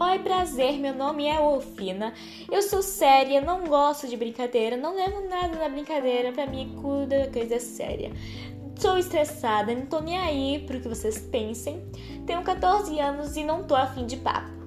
Oi, prazer, meu nome é Wolfina. Eu sou séria, não gosto de brincadeira, não levo nada na brincadeira, pra mim cuida é coisa séria. Sou estressada, não tô nem aí pro que vocês pensem. Tenho 14 anos e não tô afim de papo.